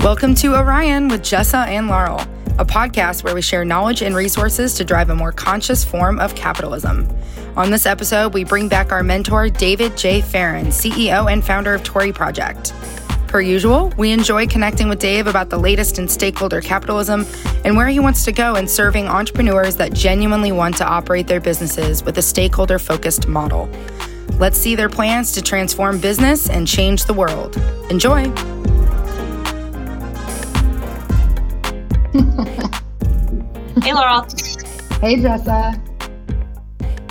Welcome to Orion with Jessa and Laurel, a podcast where we share knowledge and resources to drive a more conscious form of capitalism. On this episode, we bring back our mentor, David J. Farron, CEO and founder of Tory Project. Per usual, we enjoy connecting with Dave about the latest in stakeholder capitalism and where he wants to go in serving entrepreneurs that genuinely want to operate their businesses with a stakeholder focused model. Let's see their plans to transform business and change the world. Enjoy! hey, Laurel. Hey, Jessa.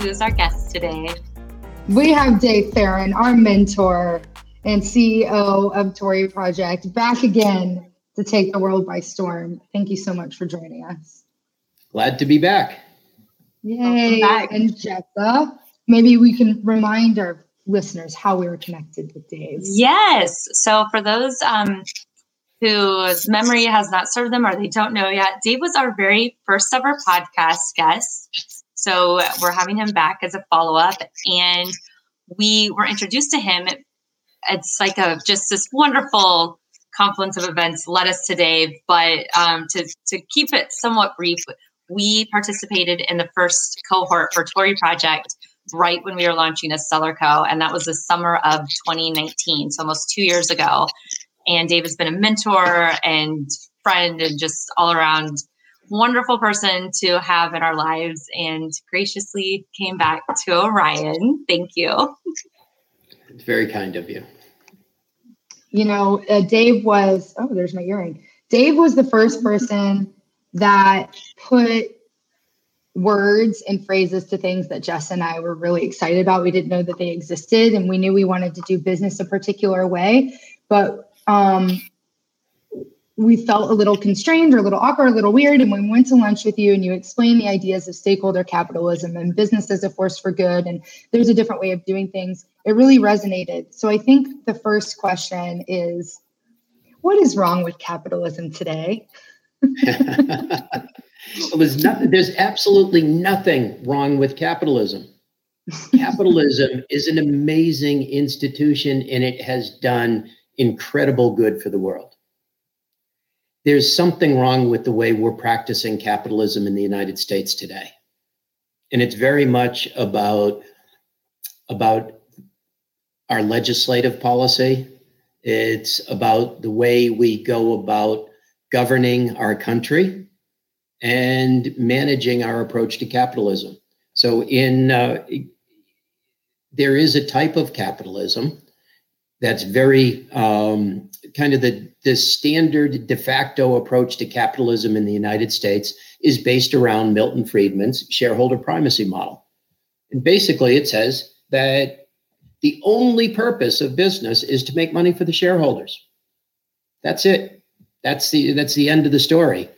Who's our guest today? We have Dave Farron, our mentor and CEO of Tory Project, back again to take the world by storm. Thank you so much for joining us. Glad to be back. Yay. Back. And Jessa, maybe we can remind our listeners how we were connected with Dave. Yes. So for those um, whose memory has not served them or they don't know yet, Dave was our very first ever podcast guest. So we're having him back as a follow up. And we were introduced to him it's like a just this wonderful confluence of events led us to Dave. But um, to to keep it somewhat brief, we participated in the first cohort for Tory Project right when we were launching a seller Co, and that was the summer of 2019, so almost two years ago. And Dave has been a mentor and friend and just all around wonderful person to have in our lives and graciously came back to Orion. Thank you. It's very kind of you. You know, uh, Dave was, oh, there's my earring. Dave was the first person that put words and phrases to things that Jess and I were really excited about. We didn't know that they existed and we knew we wanted to do business a particular way. But um, we felt a little constrained or a little awkward, a little weird. And when we went to lunch with you and you explained the ideas of stakeholder capitalism and business as a force for good, and there's a different way of doing things, it really resonated. So I think the first question is what is wrong with capitalism today? there's, nothing, there's absolutely nothing wrong with capitalism. capitalism is an amazing institution and it has done incredible good for the world there's something wrong with the way we're practicing capitalism in the United States today. And it's very much about, about our legislative policy. It's about the way we go about governing our country and managing our approach to capitalism. So, in uh, there is a type of capitalism that's very um, kind of the, the standard de facto approach to capitalism in the United States is based around Milton Friedman's shareholder primacy model. And basically, it says that the only purpose of business is to make money for the shareholders. That's it. That's the that's the end of the story.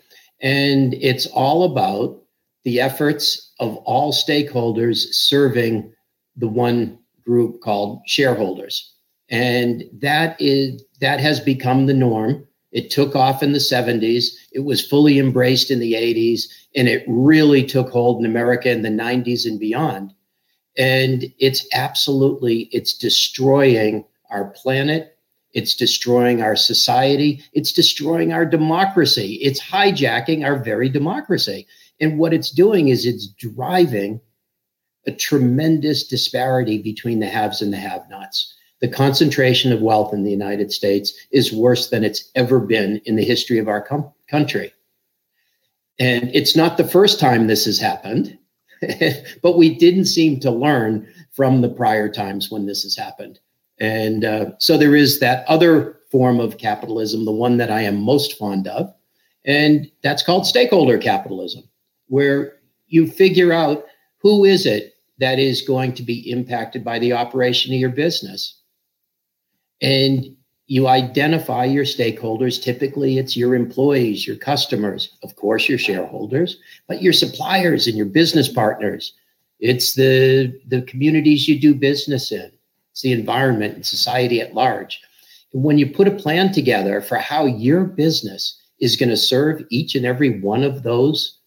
And it's all about the efforts of all stakeholders serving the one group called shareholders and that is that has become the norm. It took off in the 70s it was fully embraced in the 80s and it really took hold in america in the 90s and beyond. And it's absolutely it's destroying our planet. It's destroying our society. It's destroying our democracy. It's hijacking our very democracy. And what it's doing is it's driving a tremendous disparity between the haves and the have nots the concentration of wealth in the United States is worse than it's ever been in the history of our com- country. And it's not the first time this has happened, but we didn't seem to learn from the prior times when this has happened. And uh, so there is that other form of capitalism, the one that I am most fond of, and that's called stakeholder capitalism, where you figure out who is it that is going to be impacted by the operation of your business and you identify your stakeholders. Typically, it's your employees, your customers, of course, your shareholders, but your suppliers and your business partners. It's the, the communities you do business in, it's the environment and society at large. And when you put a plan together for how your business is going to serve each and every one of those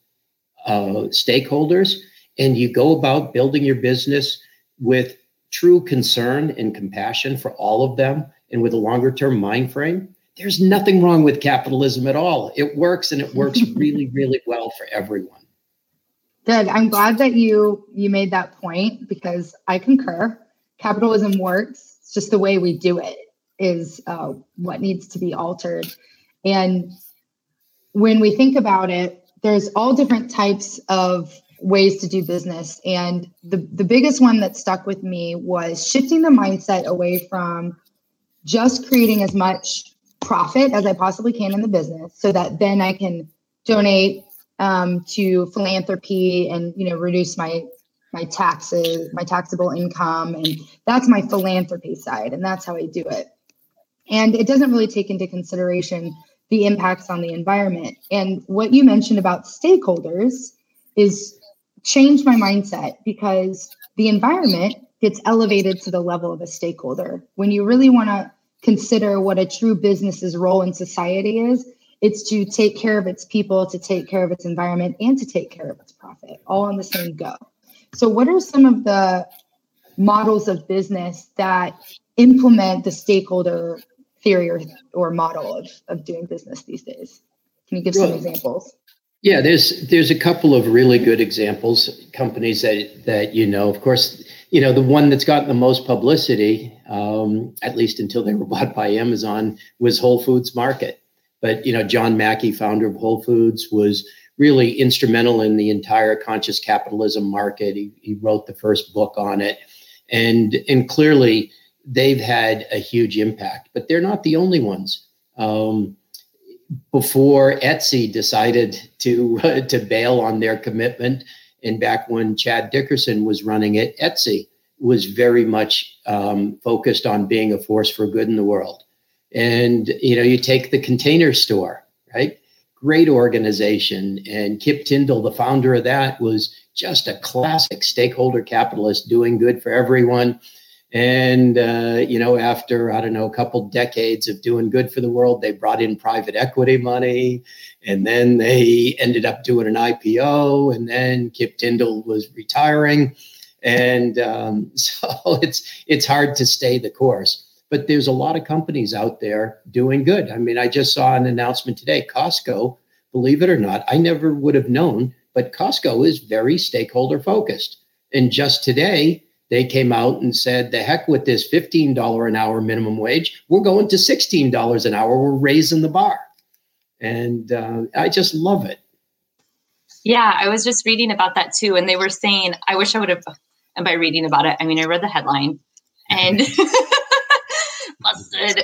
uh, stakeholders, and you go about building your business with true concern and compassion for all of them and with a longer term mind frame, There's nothing wrong with capitalism at all. It works and it works really, really well for everyone. Good. I'm glad that you you made that point because I concur. Capitalism works. It's just the way we do it is uh, what needs to be altered. And when we think about it, there's all different types of ways to do business. And the, the biggest one that stuck with me was shifting the mindset away from just creating as much profit as I possibly can in the business so that then I can donate um, to philanthropy and you know reduce my my taxes my taxable income. And that's my philanthropy side and that's how i do it. And it doesn't really take into consideration the impacts on the environment. And what you mentioned about stakeholders is changed my mindset because the environment gets elevated to the level of a stakeholder. When you really want to consider what a true business's role in society is, it's to take care of its people, to take care of its environment, and to take care of its profit, all in the same go. So, what are some of the models of business that implement the stakeholder theory or, or model of, of doing business these days? Can you give some examples? Yeah, there's there's a couple of really good examples, companies that that you know. Of course, you know the one that's gotten the most publicity, um, at least until they were bought by Amazon, was Whole Foods Market. But you know, John Mackey, founder of Whole Foods, was really instrumental in the entire conscious capitalism market. He, he wrote the first book on it, and and clearly they've had a huge impact. But they're not the only ones. Um, before Etsy decided to uh, to bail on their commitment, and back when Chad Dickerson was running it, Etsy was very much um, focused on being a force for good in the world. And you know, you take the Container Store, right? Great organization, and Kip Tindell, the founder of that, was just a classic stakeholder capitalist, doing good for everyone and, uh, you know, after, I don't know, a couple decades of doing good for the world, they brought in private equity money. And then they ended up doing an IPO. And then Kip Tindell was retiring. And um, so it's, it's hard to stay the course. But there's a lot of companies out there doing good. I mean, I just saw an announcement today Costco, believe it or not, I never would have known, but Costco is very stakeholder focused. And just today, they came out and said, the heck with this $15 an hour minimum wage. We're going to $16 an hour. We're raising the bar. And uh, I just love it. Yeah, I was just reading about that too. And they were saying, I wish I would have, and by reading about it, I mean, I read the headline and.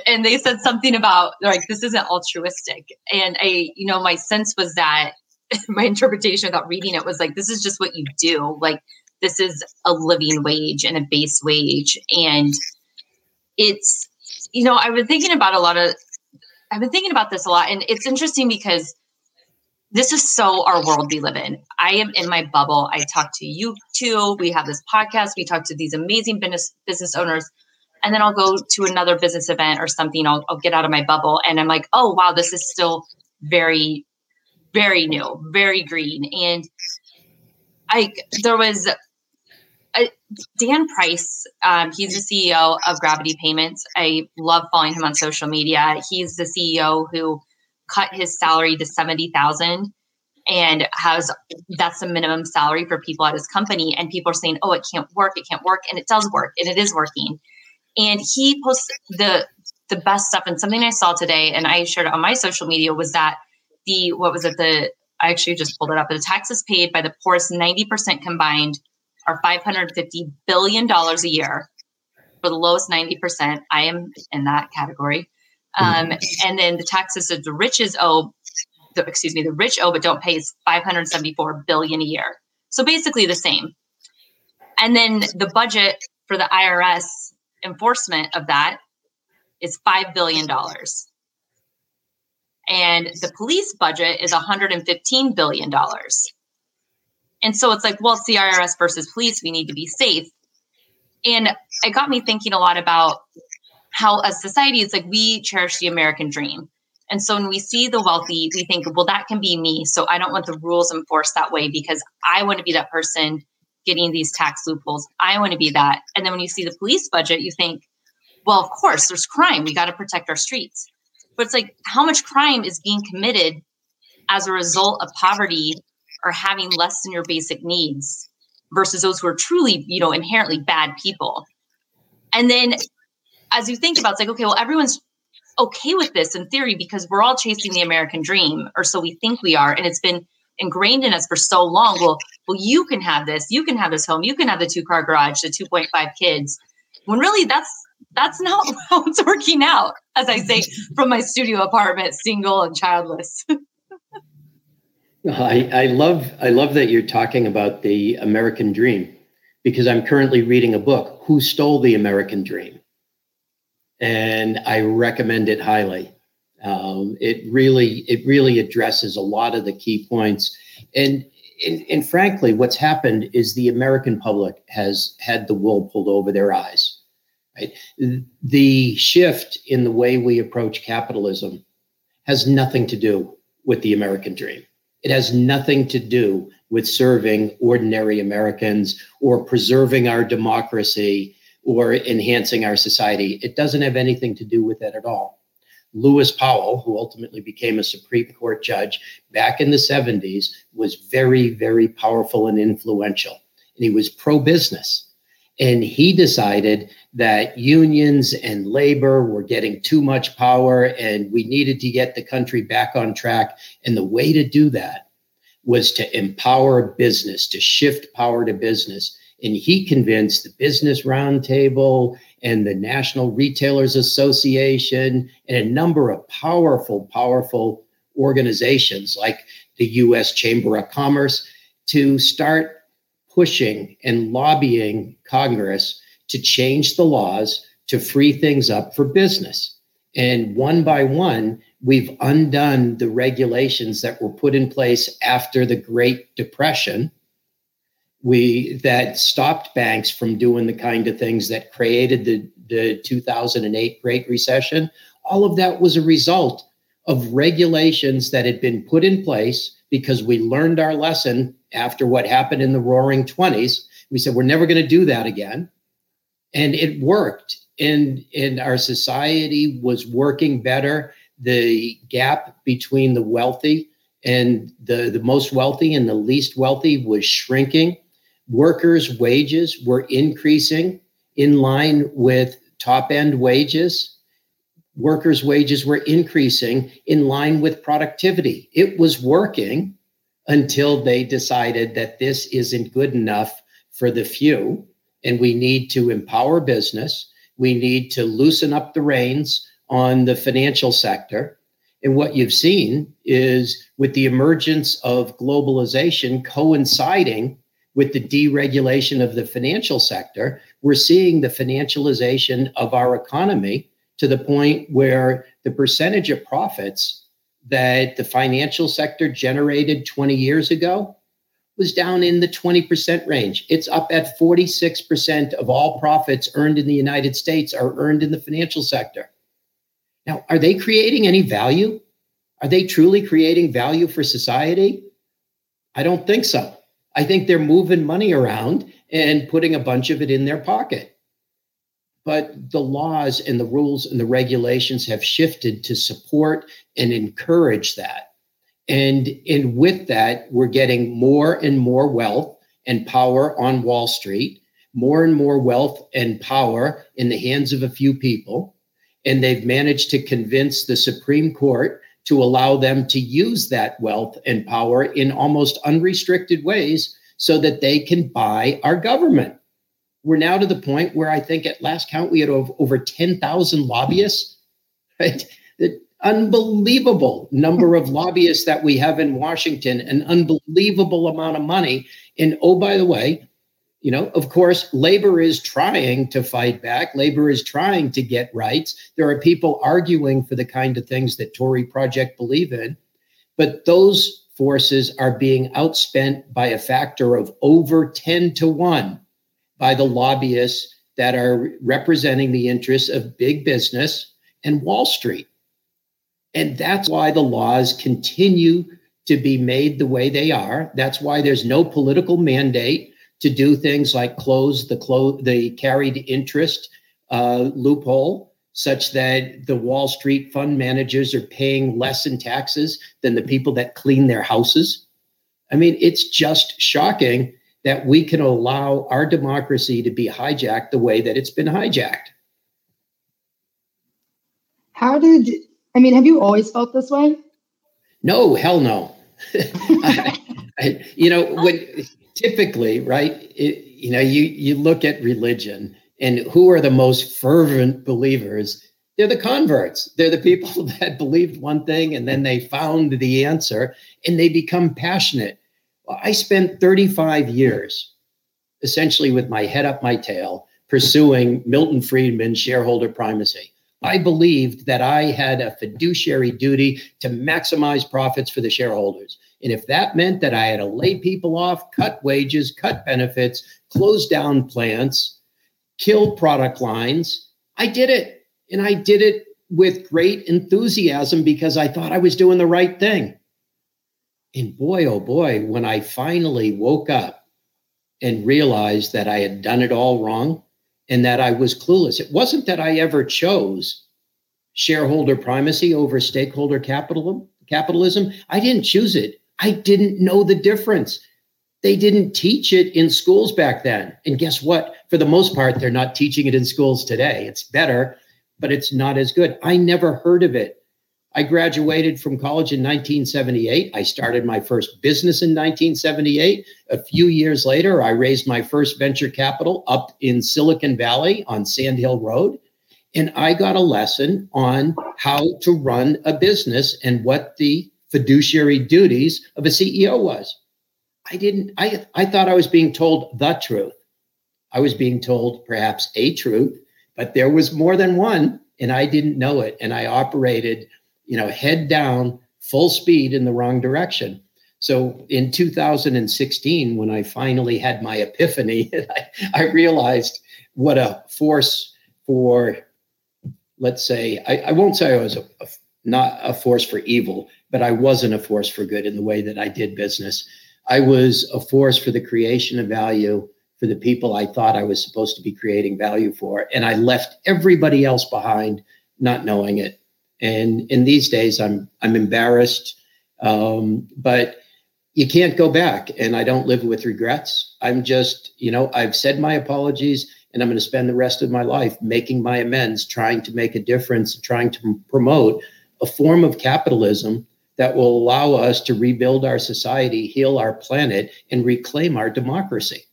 And they said something about like, this isn't altruistic. And I, you know, my sense was that my interpretation without reading it was like, this is just what you do. Like, this is a living wage and a base wage. And it's, you know, I've been thinking about a lot of, I've been thinking about this a lot. And it's interesting because this is so our world we live in. I am in my bubble. I talk to you too. We have this podcast. We talk to these amazing business business owners. And then I'll go to another business event or something. I'll, I'll get out of my bubble and I'm like, oh, wow, this is still very, very new, very green. And I, there was Dan Price, um, he's the CEO of Gravity Payments. I love following him on social media. He's the CEO who cut his salary to seventy thousand and has that's the minimum salary for people at his company. And people are saying, "Oh, it can't work. It can't work," and it does work, and it is working. And he posts the the best stuff. And something I saw today, and I shared on my social media, was that the what was it the I actually just pulled it up. The taxes paid by the poorest ninety percent combined are $550 billion a year for the lowest 90%. I am in that category. Um, and then the taxes that the riches owe, the, excuse me, the rich owe but don't pay is 574 billion a year. So basically the same. And then the budget for the IRS enforcement of that is $5 billion. And the police budget is $115 billion. And so it's like, well, it's the IRS versus police. We need to be safe. And it got me thinking a lot about how, as society, it's like we cherish the American dream. And so when we see the wealthy, we think, well, that can be me. So I don't want the rules enforced that way because I want to be that person getting these tax loopholes. I want to be that. And then when you see the police budget, you think, well, of course, there's crime. We got to protect our streets. but it's like how much crime is being committed as a result of poverty or having less than your basic needs versus those who are truly, you know, inherently bad people. And then as you think about it's like, okay, well, everyone's okay with this in theory because we're all chasing the American dream, or so we think we are. And it's been ingrained in us for so long. Well, well, you can have this, you can have this home, you can have the two car garage, the 2.5 kids. When really that's that's not how it's working out, as I say, from my studio apartment, single and childless. I, I love I love that you're talking about the American dream because I'm currently reading a book, Who Stole the American Dream? And I recommend it highly. Um, it really it really addresses a lot of the key points. And, and and frankly, what's happened is the American public has had the wool pulled over their eyes. Right? The shift in the way we approach capitalism has nothing to do with the American dream it has nothing to do with serving ordinary Americans or preserving our democracy or enhancing our society. It doesn't have anything to do with that at all. Lewis Powell, who ultimately became a Supreme Court judge back in the 70s, was very, very powerful and influential. And he was pro business. And he decided that unions and labor were getting too much power and we needed to get the country back on track. And the way to do that was to empower business, to shift power to business. And he convinced the Business Roundtable and the National Retailers Association and a number of powerful, powerful organizations like the US Chamber of Commerce to start pushing and lobbying Congress to change the laws to free things up for business. And one by one, we've undone the regulations that were put in place after the Great Depression. We that stopped banks from doing the kind of things that created the, the 2008 Great Recession. All of that was a result of regulations that had been put in place because we learned our lesson after what happened in the roaring 20s. We said, we're never going to do that again. And it worked. And, and our society was working better. The gap between the wealthy and the, the most wealthy and the least wealthy was shrinking. Workers' wages were increasing in line with top end wages. Workers' wages were increasing in line with productivity. It was working until they decided that this isn't good enough for the few and we need to empower business. We need to loosen up the reins on the financial sector. And what you've seen is with the emergence of globalization coinciding with the deregulation of the financial sector, we're seeing the financialization of our economy to the point where the percentage of profits that the financial sector generated 20 years ago was down in the 20% range. It's up at 46% of all profits earned in the United States are earned in the financial sector. Now, are they creating any value? Are they truly creating value for society? I don't think so. I think they're moving money around and putting a bunch of it in their pocket but the laws and the rules and the regulations have shifted to support and encourage that. And, and with that, we're getting more and more wealth and power on Wall Street, more and more wealth and power in the hands of a few people. And they've managed to convince the Supreme Court to allow them to use that wealth and power in almost unrestricted ways so that they can buy our government we're now to the point where I think at last count we had over, over 10,000 lobbyists, right? The unbelievable number of lobbyists that we have in Washington, an unbelievable amount of money. And oh, by the way, you know, of course, labor is trying to fight back. Labor is trying to get rights. There are people arguing for the kind of things that Tory Project believe in, but those forces are being outspent by a factor of over 10 to 1 by the lobbyists that are representing the interests of big business and Wall Street. And that's why the laws continue to be made the way they are. That's why there's no political mandate to do things like close the clo- the carried interest uh, loophole such that the Wall Street fund managers are paying less in taxes than the people that clean their houses. I mean, it's just shocking that we can allow our democracy to be hijacked the way that it's been hijacked. How did, I mean, have you always felt this way? No, hell no. I, I, you know, when typically, right, it, you know, you, you look at religion and who are the most fervent believers? They're the converts. They're the people that believed one thing and then they found the answer and they become passionate. I spent 35 years essentially with my head up my tail pursuing Milton Friedman's shareholder primacy. I believed that I had a fiduciary duty to maximize profits for the shareholders. And if that meant that I had to lay people off, cut wages, cut benefits, close down plants, kill product lines, I did it. And I did it with great enthusiasm because I thought I was doing the right thing. And boy, oh boy, when I finally woke up and realized that I had done it all wrong and that I was clueless, it wasn't that I ever chose shareholder primacy over stakeholder capitalism. Capitalism. I didn't choose it. I didn't know the difference. They didn't teach it in schools back then. And guess what? For the most part, they're not teaching it in schools today. It's better, but it's not as good. I never heard of it. I graduated from college in 1978. I started my first business in 1978. A few years later, I raised my first venture capital up in Silicon Valley on Sand Hill Road. And I got a lesson on how to run a business and what the fiduciary duties of a CEO was. I didn't, I, I thought I was being told the truth. I was being told perhaps a truth, but there was more than one, and I didn't know it. And I operated, you know, head down, full speed in the wrong direction. So in 2016, when I finally had my epiphany, I, I realized what a force for, let's say, I, I won't say I was a, a, not a force for evil, but I wasn't a force for good in the way that I did business. I was a force for the creation of value for the people I thought I was supposed to be creating value for. And I left everybody else behind, not knowing it. And in these days, I'm I'm embarrassed, um, but you can't go back. And I don't live with regrets. I'm just, you know, I've said my apologies, and I'm going to spend the rest of my life making my amends, trying to make a difference, trying to promote a form of capitalism that will allow us to rebuild our society, heal our planet, and reclaim our democracy.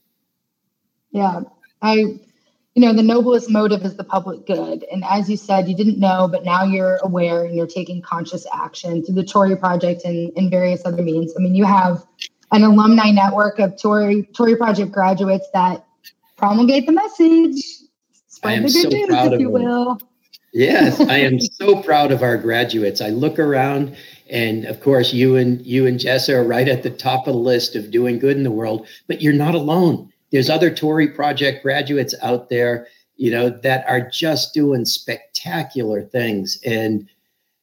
Yeah, I, you know, the noblest motive is the public good. And as you said, you didn't know, but now you're aware and you're taking conscious action through the Tory Project and, and various other means. I mean, you have an alumni network of Tory Tory Project graduates that promulgate the message, spread the good so news, if you will. Yes, I am so proud of our graduates. I look around and of course, you and you and Jess are right at the top of the list of doing good in the world. But you're not alone. There's other Tory Project graduates out there, you know, that are just doing spectacular things, and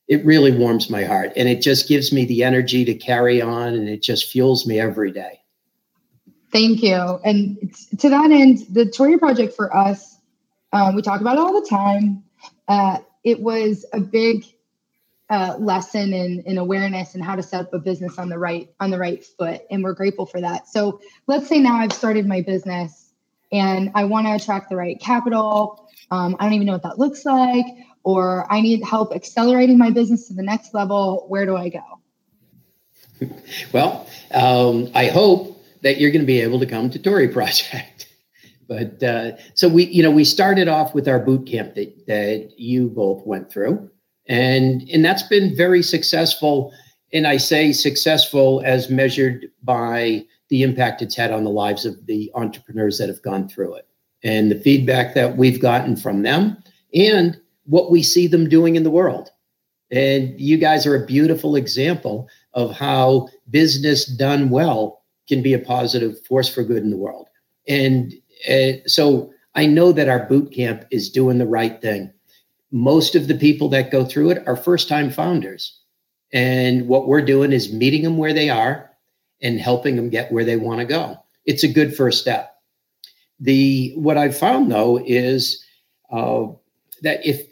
it really warms my heart. And it just gives me the energy to carry on, and it just fuels me every day. Thank you. And to that end, the Tory Project for us, um, we talk about it all the time. Uh, it was a big lesson in, in awareness and how to set up a business on the right on the right foot and we're grateful for that. So let's say now i've started my business and i want to attract the right capital. Um, i don't even know what that looks like or i need help accelerating my business to the next level where do i go? Well um, i hope that you're going to be able to come to tory project. But uh, so we you know we started off with our boot camp that, that you both went through and and that's been very successful. And i say successful as measured by the impact it's had on the lives of the entrepreneurs that have gone through it and the feedback that we've gotten from them and what we see them doing in the world. And you guys are a beautiful example of how business done well can be a positive force for good in the world. And uh, so i know that our boot camp is doing the right thing most of the people that go through it are first time founders. And what we're doing is meeting them where they are and helping them get where they want to go. It's a good first step. The what I've found though is uh, that if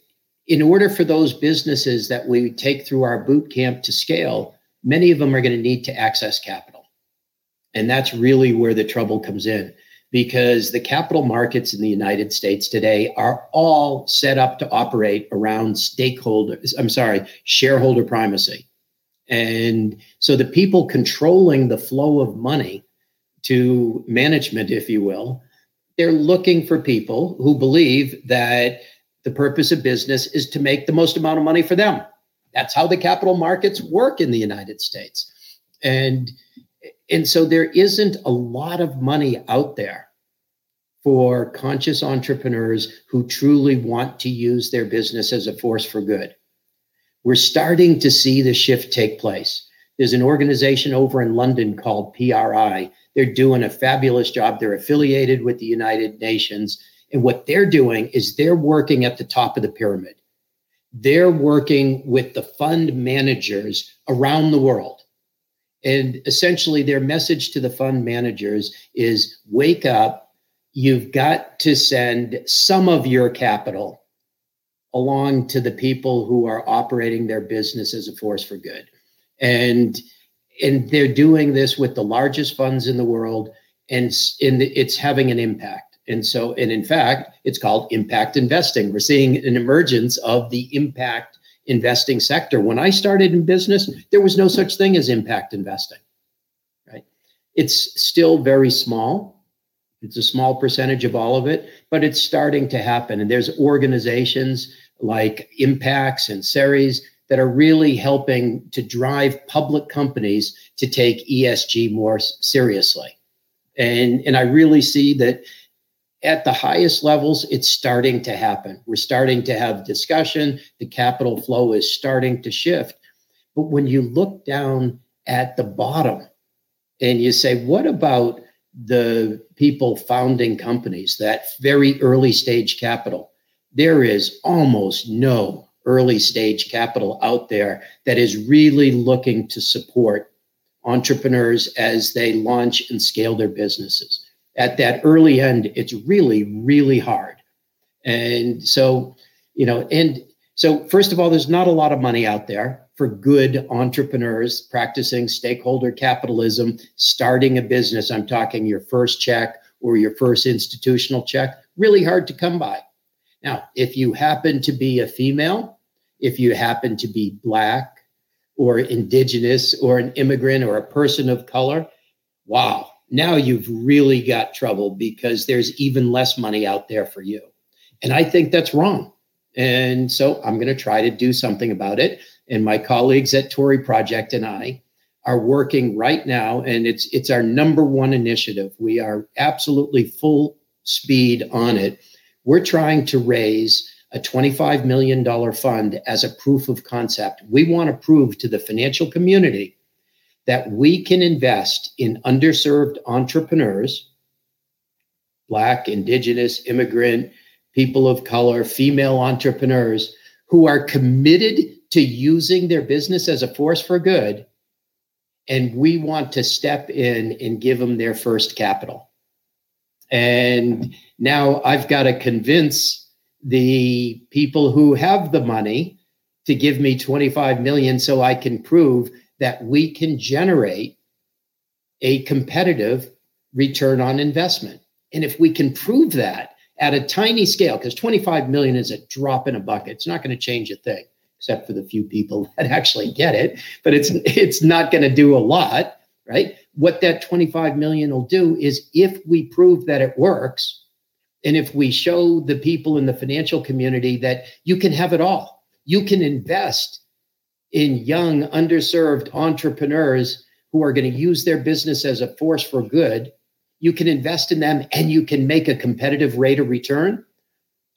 in order for those businesses that we take through our boot camp to scale, many of them are going to need to access capital. And that's really where the trouble comes in because the capital markets in the United States today are all set up to operate around stakeholders, I'm sorry, shareholder primacy. And so the people controlling the flow of money to management, if you will, they're looking for people who believe that the purpose of business is to make the most amount of money for them. That's how the capital markets work in the United States. And and so there isn't a lot of money out there for conscious entrepreneurs who truly want to use their business as a force for good. We're starting to see the shift take place. There's an organization over in London called PRI. They're doing a fabulous job. They're affiliated with the United Nations. And what they're doing is they're working at the top of the pyramid. They're working with the fund managers around the world. And essentially, their message to the fund managers is wake up. You've got to send some of your capital along to the people who are operating their business as a force for good. And and they're doing this with the largest funds in the world and, and it's having an impact. And so and in fact, it's called impact investing. We're seeing an emergence of the impact investing sector. When I started in business, there was no such thing as impact investing. Right? It's still very small. It's a small percentage of all of it, but it's starting to happen. And there's organizations like Impacts and Ceres that are really helping to drive public companies to take ESG more seriously. And, and I really see that at the highest levels, it's starting to happen. We're starting to have discussion. The capital flow is starting to shift. But when you look down at the bottom and you say, what about the people founding companies, that very early stage capital? There is almost no early stage capital out there that is really looking to support entrepreneurs as they launch and scale their businesses at that early end, it's really, really hard. And so, you know, and so first of all, there's not a lot of money out there for good entrepreneurs practicing stakeholder capitalism, starting a business. I'm talking your first check or your first institutional check, really hard to come by. Now, if you happen to be a female, if you happen to be black or indigenous or an immigrant or a person of color, wow, now you've really got trouble because there's even less money out there for you. And I think that's wrong. And so I'm going to try to do something about it. And my colleagues at Tory Project and I are working right now, and it's it's our number one initiative. We are absolutely full speed on it. We're trying to raise a $25 million fund as a proof of concept. We want to prove to the financial community that we can invest in underserved entrepreneurs, Black, Indigenous, immigrant, people of color, female entrepreneurs who are committed to using their business as a force for good. And we want to step in and give them their first capital. And now I've got to convince the people who have the money to give me 25 million so I can prove that we can generate a competitive return on investment. And if we can prove that at a tiny scale, because 25 million is a drop in a bucket, it's not going to change a thing, except for the few people that actually get it, but it's it's not going to do a lot, right? What that 25 million will do is if we prove that it works, and if we show the people in the financial community that you can have it all, you can invest in young, underserved entrepreneurs who are going to use their business as a force for good. You can invest in them and you can make a competitive rate of return.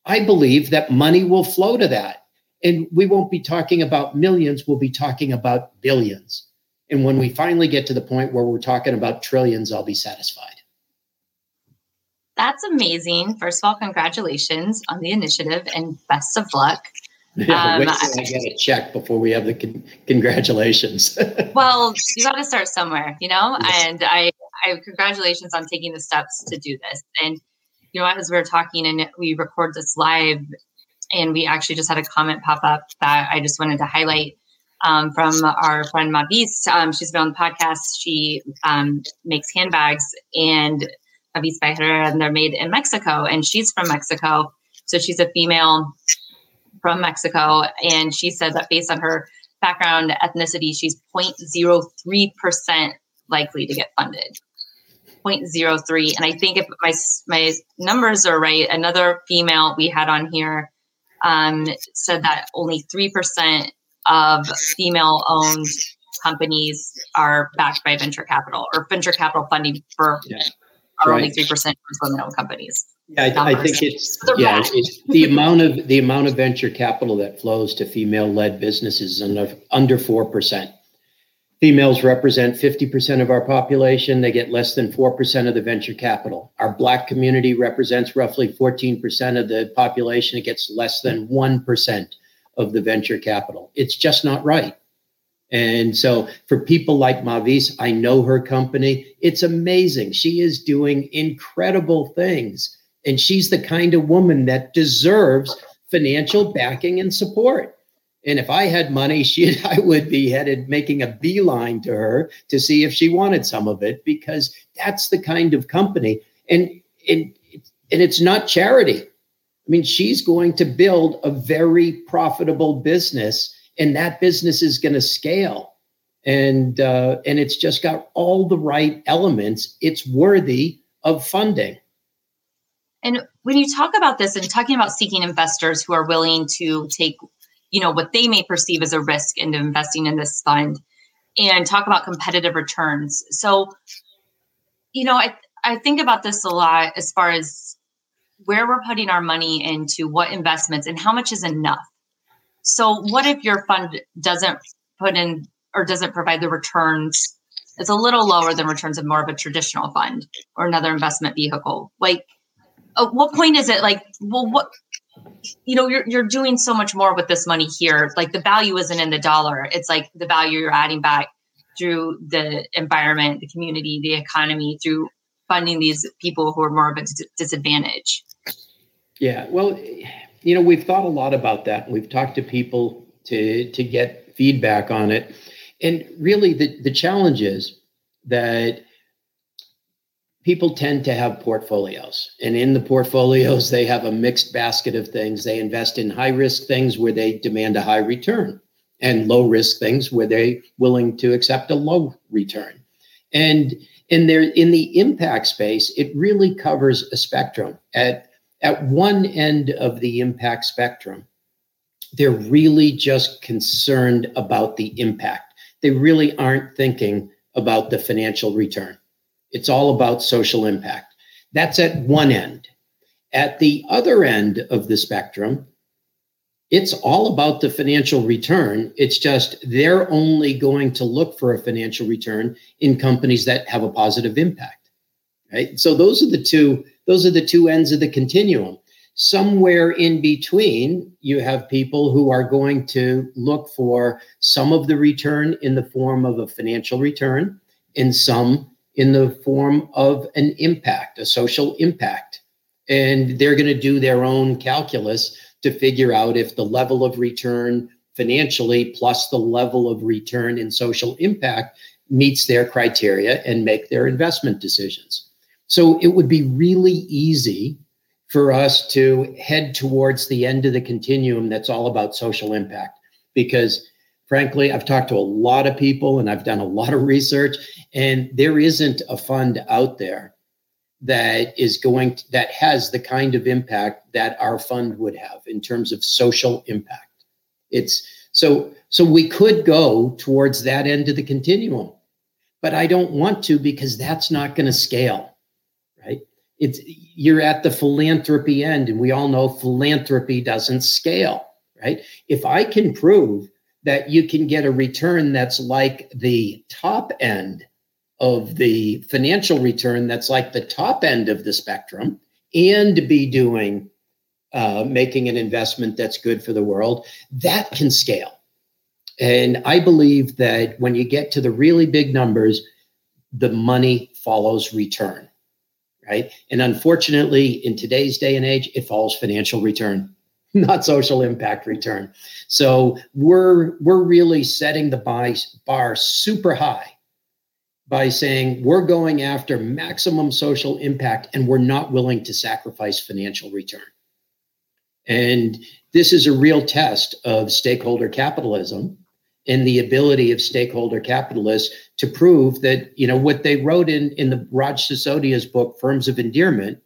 I believe that money will flow to that. And we won't be talking about millions, we'll be talking about billions. And when we finally get to the point where we're talking about trillions, I'll be satisfied. That's amazing. First of all, congratulations on the initiative and best of luck. Yeah, um, wait till I get a check before we have the con- congratulations. well, you got to start somewhere, you know. Yes. And I, I congratulations on taking the steps to do this. And you know, as we are talking and we record this live and we actually just had a comment pop up that I just wanted to highlight um, from our friend Mavis. Um, she's been on the podcast. She um, makes handbags and Mavis by her, and they're made in Mexico. And she's from Mexico. So she's a female from Mexico. And she said that based on her background ethnicity, she's 0.03% likely to get funded. 0.03. And I think if my, my numbers are right, another female we had on here um, said that only 3% of female owned companies are backed by venture capital or venture capital funding for yeah. are right. only 3% for women owned companies. Yeah, I, I think it's yeah, it's the amount of the amount of venture capital that flows to female led businesses under under four percent. Females represent 50% of our population. They get less than 4% of the venture capital. Our Black community represents roughly 14% of the population. It gets less than 1% of the venture capital. It's just not right. And so for people like Mavis, I know her company. It's amazing. She is doing incredible things. And she's the kind of woman that deserves financial backing and support. And if I had money, she I would be headed making a beeline to her to see if she wanted some of it because that's the kind of company. And and and it's not charity. I mean, she's going to build a very profitable business, and that business is going to scale. And uh, and it's just got all the right elements. It's worthy of funding. And when you talk about this and talking about seeking investors who are willing to take you know what they may perceive as a risk into investing in this fund and talk about competitive returns. So you know i i think about this a lot as far as where we're putting our money into what investments and how much is enough. So what if your fund doesn't put in or doesn't provide the returns? It's a little lower than returns of more of a traditional fund or another investment vehicle. Like at what point is it like well what you know you're you're doing so much more with this money here. Like the value isn't in the dollar. It's like the value you're adding back through the environment the community the economy through funding these people who are more of a disadvantage. Yeah well you know we've thought a lot about that. We've talked to people to to get feedback on it. And really the the challenge is that people tend to have portfolios. And in the portfolios they have a mixed basket of things. They invest in high risk things where they demand a high return and low risk things where they're willing to accept a low return. And in there in the impact space it really covers a spectrum. At at one end of the impact spectrum they're really just concerned about the impact. They really aren't thinking about the financial return it's all about social impact. That's at one end. At the other end of the spectrum, it's all about the financial return. It's just they're only going to look for a financial return in companies that have a positive impact. Right? So those are the two those are the two ends of the continuum. Somewhere in between, you have people who are going to look for some of the return in the form of a financial return and some in the form of an impact, a social impact. And they're going to do their own calculus to figure out if the level of return financially plus the level of return in social impact meets their criteria and make their investment decisions. So it would be really easy for us to head towards the end of the continuum that's all about social impact because frankly i've talked to a lot of people and i've done a lot of research and there isn't a fund out there that is going to, that has the kind of impact that our fund would have in terms of social impact. It's so so we could go towards that end of the continuum, but I don't want to because that's not going to scale, right? It's you're at the philanthropy end, and we all know philanthropy doesn't scale, right? If I can prove that you can get a return that's like the top end of the financial return that's like the top end of the spectrum and be doing uh, making an investment that's good for the world that can scale. And i believe that when you get to the really big numbers the money follows return right? And unfortunately in today's day and age it follows financial return not social impact return. So we're we're really setting the bar super high by saying we're going after maximum social impact and we're not willing to sacrifice financial return. And this is a real test of stakeholder capitalism and the ability of stakeholder capitalists to prove that you know what they wrote in in the Raj Sisodia's book Firms of Endearment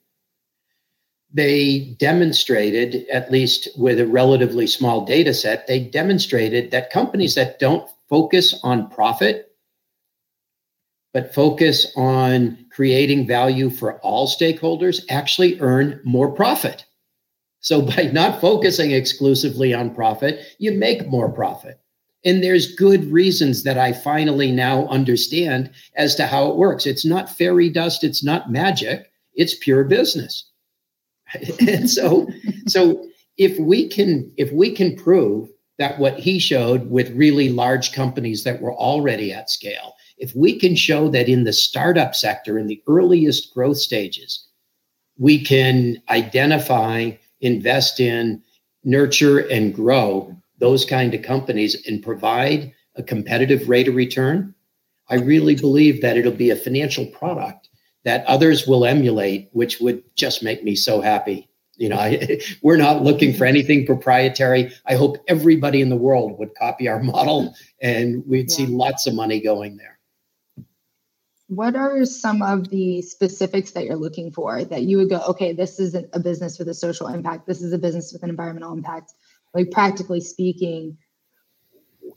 they demonstrated, at least with a relatively small data set, they demonstrated that companies that don't focus on profit, but focus on creating value for all stakeholders, actually earn more profit. So by not focusing exclusively on profit, you make more profit. And there's good reasons that I finally now understand as to how it works. It's not fairy dust, it's not magic, it's pure business. and so so if we can if we can prove that what he showed with really large companies that were already at scale if we can show that in the startup sector in the earliest growth stages we can identify invest in nurture and grow those kind of companies and provide a competitive rate of return i really believe that it'll be a financial product that others will emulate, which would just make me so happy. You know, I, we're not looking for anything proprietary. I hope everybody in the world would copy our model and we'd yeah. see lots of money going there. What are some of the specifics that you're looking for that you would go, okay, this is a business with a social impact, this is a business with an environmental impact? Like, practically speaking,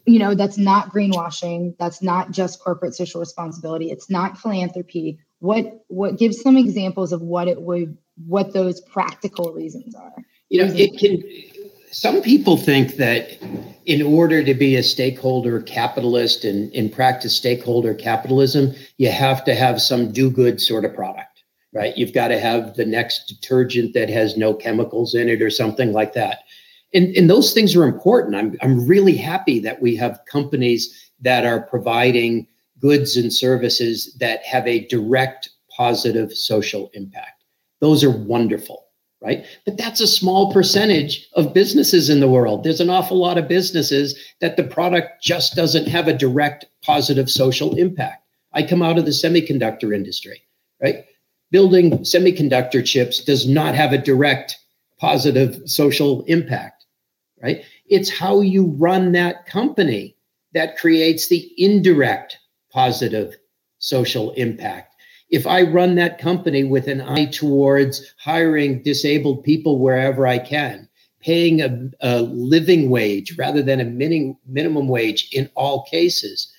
you know, that's not greenwashing, that's not just corporate social responsibility, it's not philanthropy what what gives some examples of what it would what those practical reasons are. You know it can some people think that in order to be a stakeholder capitalist and, and practice stakeholder capitalism you have to have some do good sort of product right? You've got to have the next detergent that has no chemicals in it or something like that. And, and those things are important. I'm, I'm really happy that we have companies that are providing goods and services that have a direct positive social impact. Those are wonderful, right? But that's a small percentage of businesses in the world. There's an awful lot of businesses that the product just doesn't have a direct positive social impact. I come out of the semiconductor industry, right? Building semiconductor chips does not have a direct positive social impact, right? It's how you run that company that creates the indirect positive social impact. If I run that company with an eye towards hiring disabled people wherever I can, paying a, a living wage rather than a minim, minimum wage in all cases,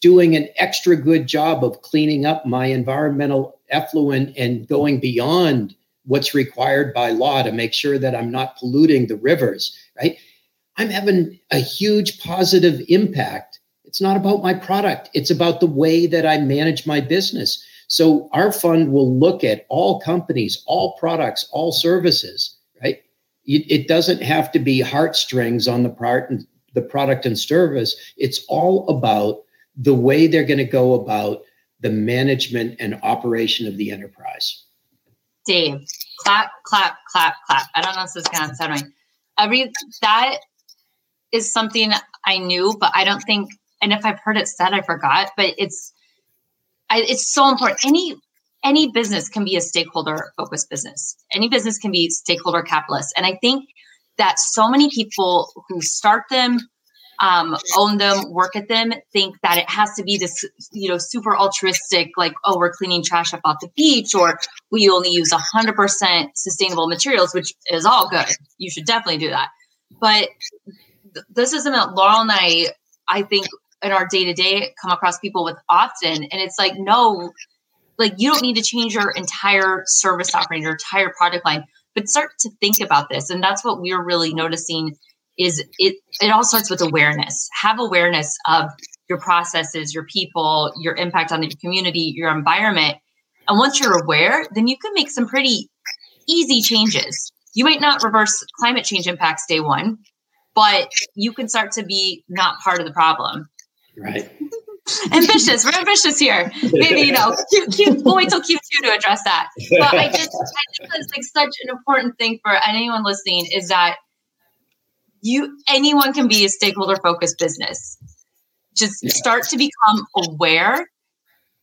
doing an extra good job of cleaning up my environmental effluent and going beyond what's required by law to make sure that I'm not polluting the rivers, right? I'm having a huge positive impact it's not about my product, it's about the way that I manage my business. So our fund will look at all companies, all products, all services, right? It, doesn't have to be heartstrings on the part and the product and service. It's all about the way they're going to go about the management and operation of the enterprise. Dave, clap, clap, clap, clap. I don't know if this is going to sound right. Every that is something I knew, but I don't think and if I've heard it said, I forgot. But it's I, it's so important. Any any business can be a stakeholder focused business. Any business can be stakeholder capitalist. And I think that so many people who start them, um, own them, work at them, think that it has to be this, you know, super altruistic, like, oh, we're cleaning trash up off the beach, or we only use 100% sustainable materials, which is all good. You should definitely do that. But th- this is something that Laurel and I, I think, in our day to day come across people with often. And it's like, no, like you don't need to change your entire service offering, your entire product line, but start to think about this. And that's what we're really noticing is it it all starts with awareness. Have awareness of your processes, your people, your impact on the community, your environment. And once you're aware, then you can make some pretty easy changes. You might not reverse climate change impacts day one, but you can start to be not part of the problem. Right. ambitious. We're ambitious here. Maybe you know, Q, Q, we'll wait till Q two to address that. But I just I think that's like such an important thing for anyone listening is that you anyone can be a stakeholder focused business. Just yeah. start to become aware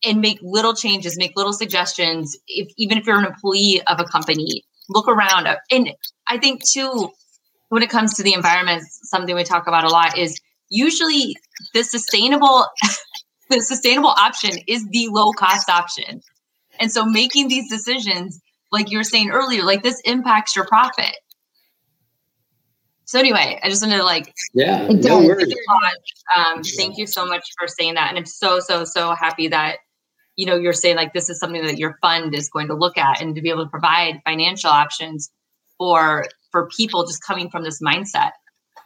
and make little changes, make little suggestions. If even if you're an employee of a company, look around. And I think too, when it comes to the environment, something we talk about a lot is usually the sustainable the sustainable option is the low cost option. And so making these decisions, like you were saying earlier, like this impacts your profit. So anyway, I just wanted to like yeah, no um, thank you so much for saying that, and I'm so so so happy that you know you're saying like this is something that your fund is going to look at and to be able to provide financial options for for people just coming from this mindset.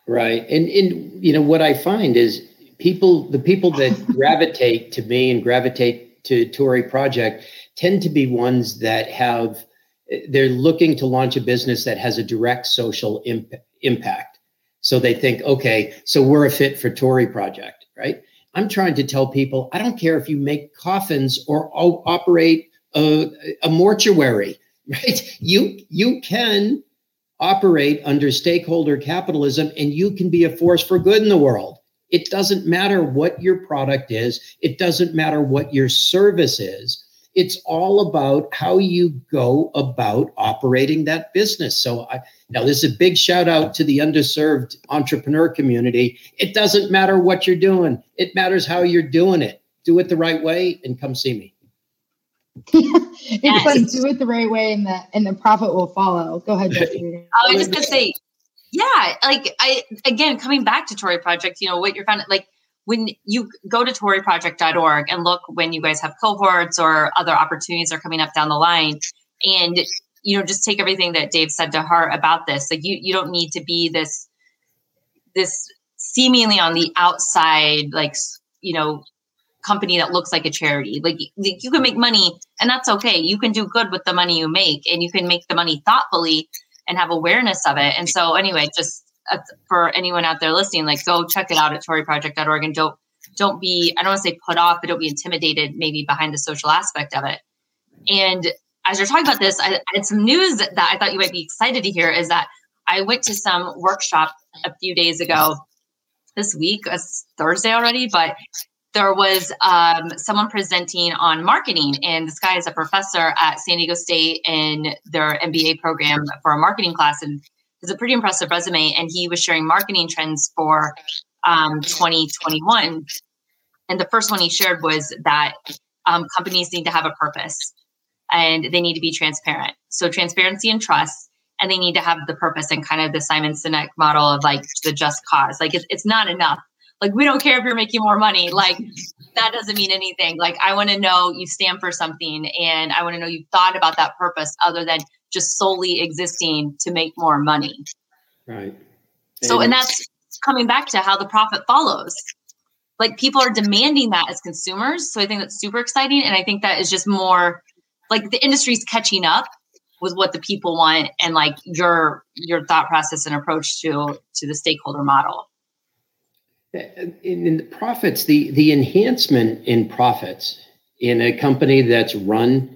Right, and and you know what I find is people the people that gravitate to me and gravitate to Tory Project tend to be ones that have they're looking to launch a business that has a direct social imp- impact. So they think, okay, so we're a fit for Tory Project, right? I'm trying to tell people, I don't care if you make coffins or operate a, a mortuary, right? You you can operate under stakeholder capitalism and you can be a force for good in the world. It doesn't matter what your product is, it doesn't matter what your service is. It's all about how you go about operating that business. So I now this is a big shout out to the underserved entrepreneur community. It doesn't matter what you're doing. It matters how you're doing it. Do it the right way and come see me. it's yes. do it the right way and the and the profit will follow. Go ahead, Jesse. I was just gonna say, yeah, like I again coming back to Tory Project, you know, what you're finding like when you go to toryproject.org and look when you guys have cohorts or other opportunities are coming up down the line and you know just take everything that dave said to heart about this like you you don't need to be this this seemingly on the outside like you know company that looks like a charity. Like, you can make money and that's okay. You can do good with the money you make and you can make the money thoughtfully and have awareness of it. And so anyway just uh, for anyone out there listening, like go check it out at toryproject.org and don't don't be I don't want to say put off, but don't be intimidated maybe behind the social aspect of it. And as you're talking about this, I, I had some news that I thought you might be excited to hear is that I went to some workshop a few days ago this week, it's Thursday already, but there was um, someone presenting on marketing, and this guy is a professor at San Diego State in their MBA program for a marketing class. And has a pretty impressive resume, and he was sharing marketing trends for um, 2021. And the first one he shared was that um, companies need to have a purpose and they need to be transparent. So transparency and trust, and they need to have the purpose and kind of the Simon Sinek model of like the just cause. Like it's, it's not enough. Like we don't care if you're making more money. Like that doesn't mean anything. Like I want to know you stand for something, and I want to know you thought about that purpose other than just solely existing to make more money. Right. So, and that's coming back to how the profit follows. Like people are demanding that as consumers. So I think that's super exciting. And I think that is just more like the industry's catching up with what the people want and like your your thought process and approach to to the stakeholder model in, in the profits the the enhancement in profits in a company that's run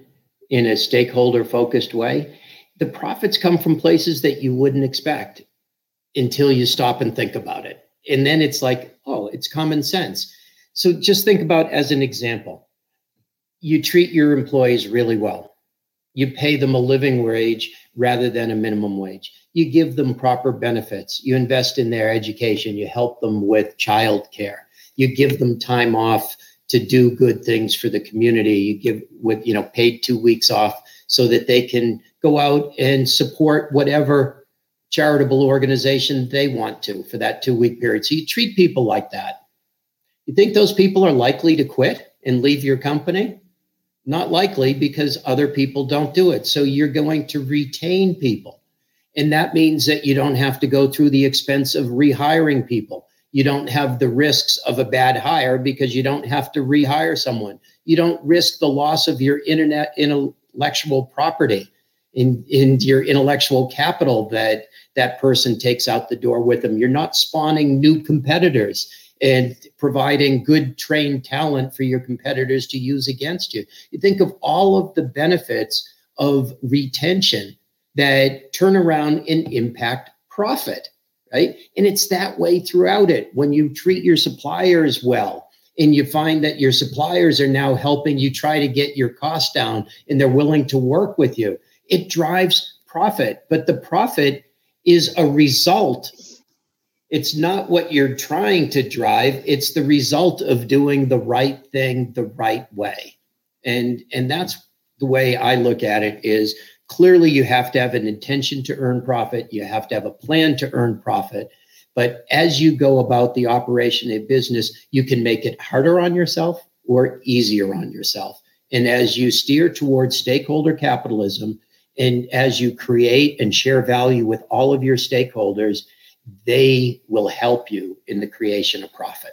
in a stakeholder focused way the profits come from places that you wouldn't expect until you stop and think about it. And then it's like, oh, it's common sense. So just think about as an example you treat your employees really well, you pay them a living wage rather than a minimum wage. You give them proper benefits. You invest in their education. You help them with child care. You give them time off to do good things for the community. You give with, you know, paid two weeks off so that they can go out and support whatever charitable organization they want to for that two week period. So you treat people like that. You think those people are likely to quit and leave your company? Not likely because other people don't do it. So you're going to retain people. And that means that you don't have to go through the expense of rehiring people. You don't have the risks of a bad hire because you don't have to rehire someone. You don't risk the loss of your internet intellectual property in, in your intellectual capital that that person takes out the door with them. You're not spawning new competitors and providing good trained talent for your competitors to use against you. You think of all of the benefits of retention that turn around and impact profit, right? And it's that way throughout it. When you treat your suppliers well, and you find that your suppliers are now helping you try to get your costs down and they're willing to work with you, it drives profit. But the profit is a result. It's not what you're trying to drive, it's the result of doing the right thing the right way. And and that's the way I look at it is clearly you have to have an intention to earn profit, you have to have a plan to earn profit. But as you go about the operation of business, you can make it harder on yourself or easier on yourself. And as you steer towards stakeholder capitalism, and as you create and share value with all of your stakeholders, they will help you in the creation of profit.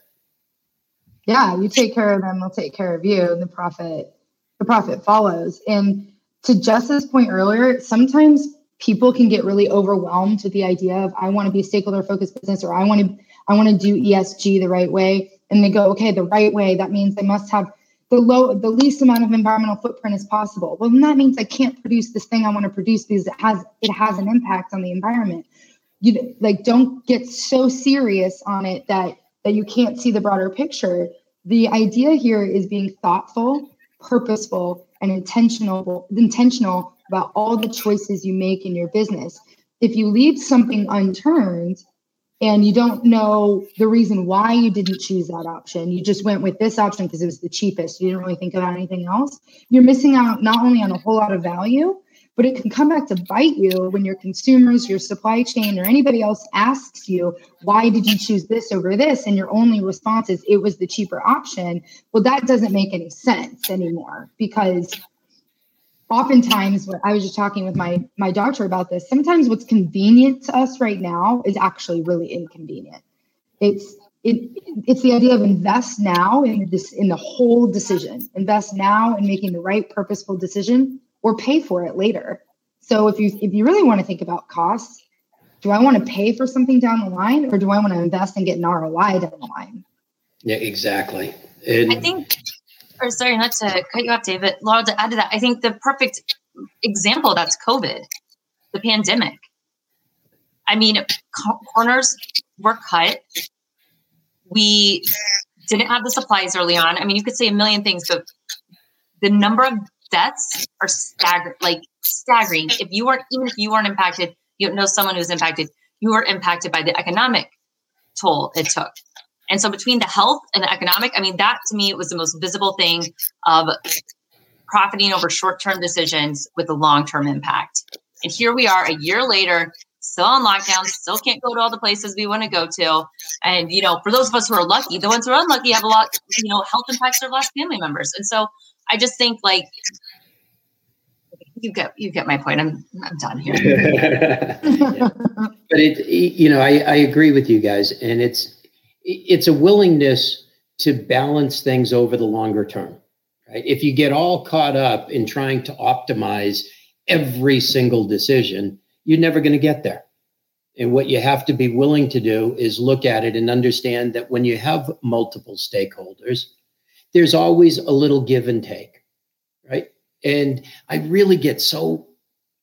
Yeah, you take care of them, they'll take care of you, and the profit, the profit follows. And to Jess's point earlier, sometimes people can get really overwhelmed with the idea of I want to be a stakeholder focused business or I want to I want to do ESG the right way. And they go, okay, the right way, that means I must have the low the least amount of environmental footprint as possible. Well, then that means I can't produce this thing I want to produce because it has it has an impact on the environment. You like don't get so serious on it that that you can't see the broader picture. The idea here is being thoughtful, purposeful, and intentional intentional about all the choices you make in your business. If you leave something unturned and you don't know the reason why you didn't choose that option, you just went with this option because it was the cheapest, you didn't really think about anything else, you're missing out not only on a whole lot of value, but it can come back to bite you when your consumers, your supply chain, or anybody else asks you, why did you choose this over this? And your only response is, it was the cheaper option. Well, that doesn't make any sense anymore because oftentimes when i was just talking with my my doctor about this sometimes what's convenient to us right now is actually really inconvenient it's it, it's the idea of invest now in this in the whole decision invest now in making the right purposeful decision or pay for it later so if you if you really want to think about costs do i want to pay for something down the line or do i want to invest and get an roi down the line yeah exactly and i think or sorry, not to cut you off, David. Laura, to add to that, I think the perfect example that's COVID, the pandemic. I mean, corners were cut. We didn't have the supplies early on. I mean, you could say a million things, but the number of deaths are stagger like staggering. If you weren't, even if you weren't impacted, you know someone who's impacted. You were impacted by the economic toll it took. And so between the health and the economic, I mean, that to me was the most visible thing of profiting over short-term decisions with a long-term impact. And here we are a year later, still on lockdown, still can't go to all the places we want to go to. And you know, for those of us who are lucky, the ones who are unlucky have a lot, you know, health impacts their last family members. And so I just think like you get you get my point. I'm I'm done here. but it you know, I, I agree with you guys. And it's it's a willingness to balance things over the longer term. Right? If you get all caught up in trying to optimize every single decision, you're never going to get there. And what you have to be willing to do is look at it and understand that when you have multiple stakeholders, there's always a little give and take, right? And I really get so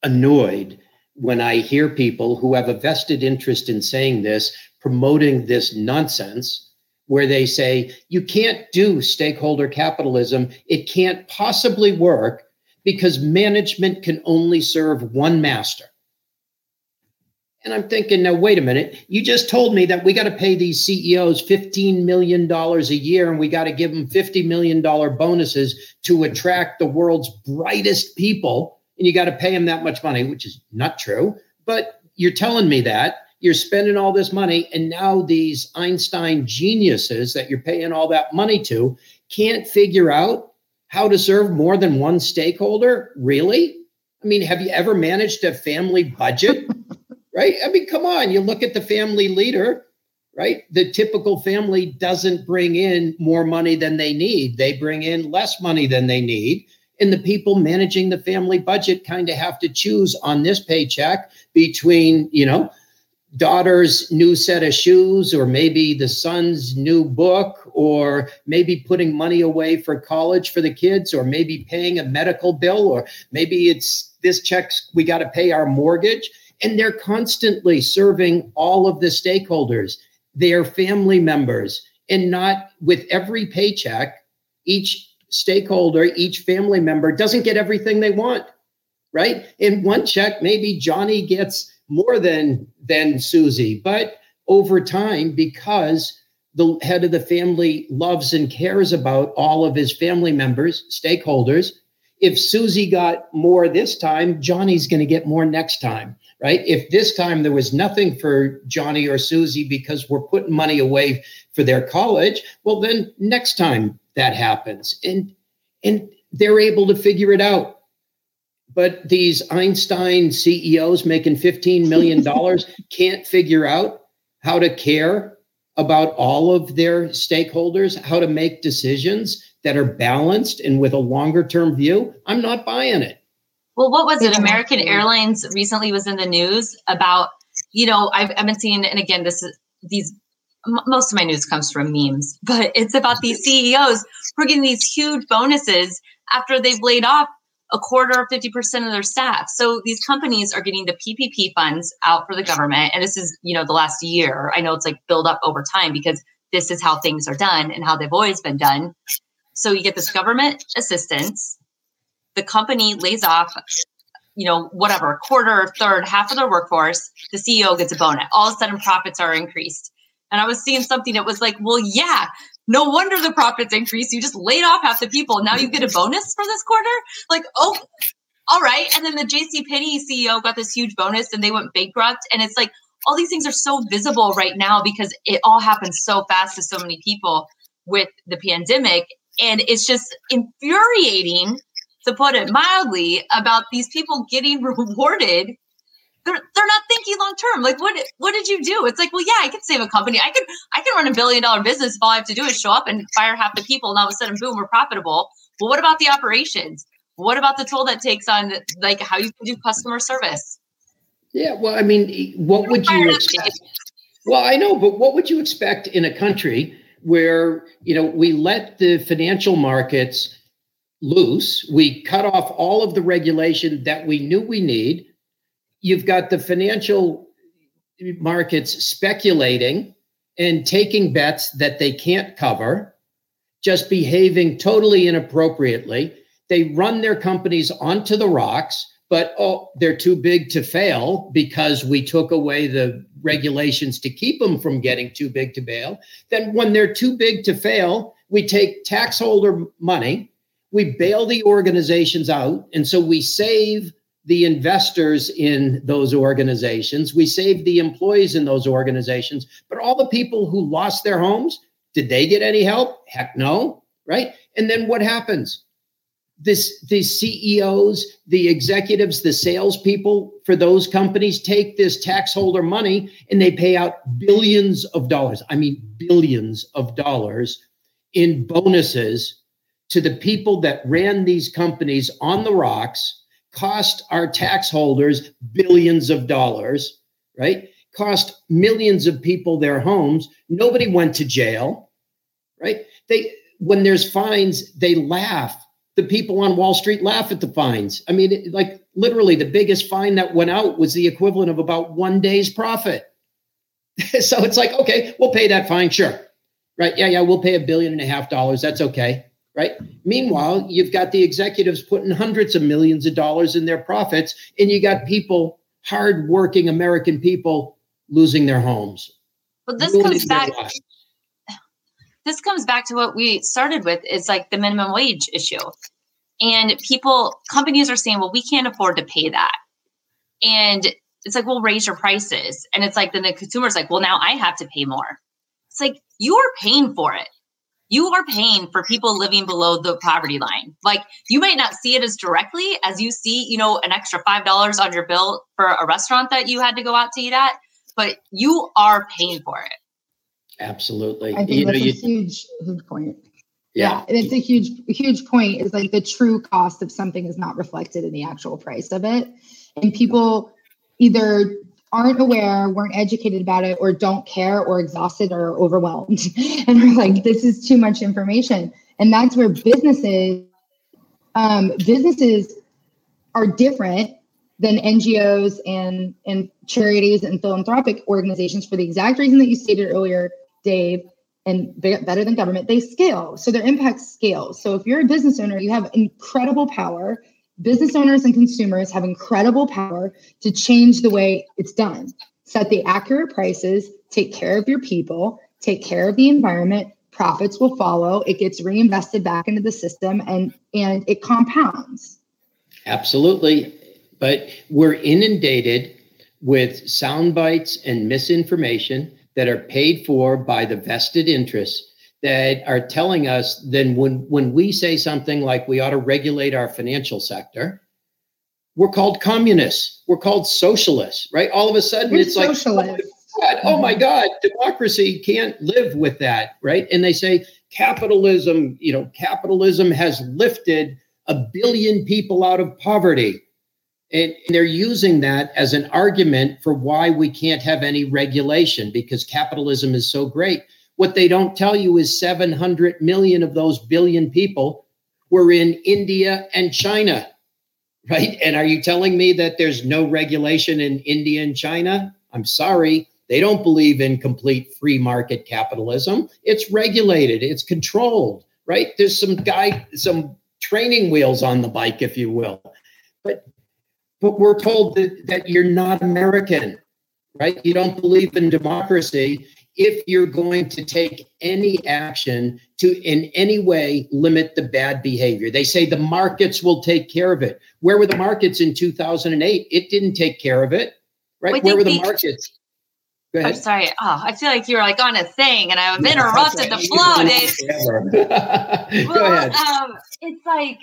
annoyed when I hear people who have a vested interest in saying this promoting this nonsense where they say you can't do stakeholder capitalism. It can't possibly work because management can only serve one master. And I'm thinking, now, wait a minute. You just told me that we got to pay these CEOs $15 million a year and we got to give them $50 million bonuses to attract the world's brightest people. And you got to pay them that much money, which is not true. But you're telling me that you're spending all this money and now these einstein geniuses that you're paying all that money to can't figure out how to serve more than one stakeholder really i mean have you ever managed a family budget right? I mean come on you look at the family leader right? The typical family doesn't bring in more money than they need. They bring in less money than they need. And the people managing the family budget kind of have to choose on this paycheck between you know daughter's new set of shoes or maybe the son's new book or maybe putting money away for college for the kids or maybe paying a medical bill or maybe it's this checks we got to pay our mortgage And they're constantly serving all of the stakeholders, their family members, and not with every paycheck, each stakeholder, each family member doesn't get everything they want, right? In one check, maybe Johnny gets more than than Susie, but over time, because the head of the family loves and cares about all of his family members, stakeholders, if Susie got more this time, Johnny's going to get more next time, right? If this time there was nothing for Johnny or Susie because we're putting money away for their college, well, then next time that happens. And and they're able to figure it out. But these Einstein CEOs making $15 million can't figure out how to care about all of their stakeholders, how to make decisions that are balanced and with a longer term view. I'm not buying it. Well, what was it? American Airlines recently was in the news about, you know, I've, I've been seeing, and again, this is these most of my news comes from memes, but it's about these CEOs who are getting these huge bonuses after they've laid off a quarter or 50% of their staff. So these companies are getting the PPP funds out for the government. And this is, you know, the last year. I know it's like build up over time because this is how things are done and how they've always been done. So you get this government assistance. The company lays off, you know, whatever, quarter, third, half of their workforce. The CEO gets a bonus. All of a sudden, profits are increased. And I was seeing something that was like, well, yeah, no wonder the profits increased. You just laid off half the people. Now you get a bonus for this quarter. Like, oh, all right. And then the JC Penney CEO got this huge bonus and they went bankrupt. And it's like all these things are so visible right now because it all happens so fast to so many people with the pandemic. And it's just infuriating, to put it mildly, about these people getting rewarded they're they're not thinking long term. Like what what did you do? It's like, well, yeah, I can save a company. I can I can run a billion dollar business if all I have to do is show up and fire half the people, and all of a sudden, boom, we're profitable. Well, what about the operations? What about the toll that takes on like how you can do customer service? Yeah, well, I mean, what would you expect? Well, I know, but what would you expect in a country where you know we let the financial markets loose, we cut off all of the regulation that we knew we need you've got the financial markets speculating and taking bets that they can't cover, just behaving totally inappropriately. They run their companies onto the rocks, but oh, they're too big to fail because we took away the regulations to keep them from getting too big to fail. Then, when they're too big to fail, we take tax holder money, we bail the organizations out, and so we save the investors in those organizations. We save the employees in those organizations. But all the people who lost their homes, did they get any help? Heck no, right? And then what happens? This the CEOs, the executives, the salespeople for those companies take this tax holder money and they pay out billions of dollars. I mean billions of dollars in bonuses to the people that ran these companies on the rocks cost our tax holders billions of dollars, right? Cost millions of people their homes. Nobody went to jail, right? They when there's fines, they laugh. The people on Wall Street laugh at the fines. I mean, it, like literally, the biggest fine that went out was the equivalent of about one day's profit. so it's like, okay, we'll pay that fine, sure, right? Yeah, yeah, we'll pay a billion and a half dollars. That's okay right? Meanwhile, you've got the executives putting hundreds of millions of dollars in their profits, and you got people, hardworking American people, losing their homes. But this comes back. This comes back to what we started with is like the minimum wage issue. And people, companies are saying, well, we can't afford to pay that. And it's like, well, raise your prices. And it's like, then the consumer's like, well, now I have to pay more. It's like, you are paying for it you are paying for people living below the poverty line. Like you might not see it as directly as you see, you know, an extra $5 on your bill for a restaurant that you had to go out to eat at, but you are paying for it. Absolutely. I think you that's know, a you, huge, huge point. Yeah. yeah. And it's a huge, huge point is like the true cost of something is not reflected in the actual price of it. And people either aren't aware, weren't educated about it, or don't care, or exhausted, or overwhelmed. and we're like, this is too much information. And that's where businesses, um, businesses are different than NGOs and, and charities and philanthropic organizations for the exact reason that you stated earlier, Dave, and better than government, they scale. So their impact scales. So if you're a business owner, you have incredible power. Business owners and consumers have incredible power to change the way it's done. Set the accurate prices, take care of your people, take care of the environment, profits will follow. It gets reinvested back into the system and and it compounds. Absolutely. But we're inundated with sound bites and misinformation that are paid for by the vested interests that are telling us then when when we say something like we ought to regulate our financial sector we're called communists we're called socialists right all of a sudden You're it's socialist. like oh God, oh my mm-hmm. God, democracy can't live with that, right? And they say capitalism, you know, capitalism has lifted a billion people out of poverty. And they're using that as an argument for why we can't have any regulation because capitalism is so great. What they don't tell you is 700 million of those billion people were in India and China, right? And are you telling me that there's no regulation in India and China? I'm sorry. They don't believe in complete free market capitalism. It's regulated, it's controlled, right? There's some guy, some training wheels on the bike, if you will. But but we're told that, that you're not American, right? You don't believe in democracy if you're going to take any action to in any way limit the bad behavior. They say the markets will take care of it. Where were the markets in 2008? It didn't take care of it, right? Where were the markets? I'm sorry. Oh, I feel like you were like on a thing, and I've interrupted the flow, Dave. well, Go ahead. Um, it's like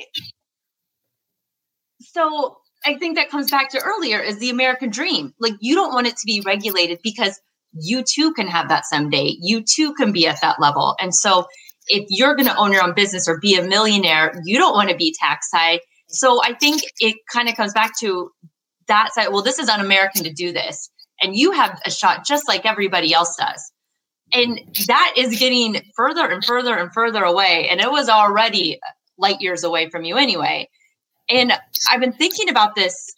so. I think that comes back to earlier is the American dream. Like you don't want it to be regulated because you too can have that someday. You too can be at that level, and so if you're going to own your own business or be a millionaire, you don't want to be tax high. So I think it kind of comes back to that side. Well, this is un-American to do this and you have a shot just like everybody else does. And that is getting further and further and further away. And it was already light years away from you anyway. And I've been thinking about this.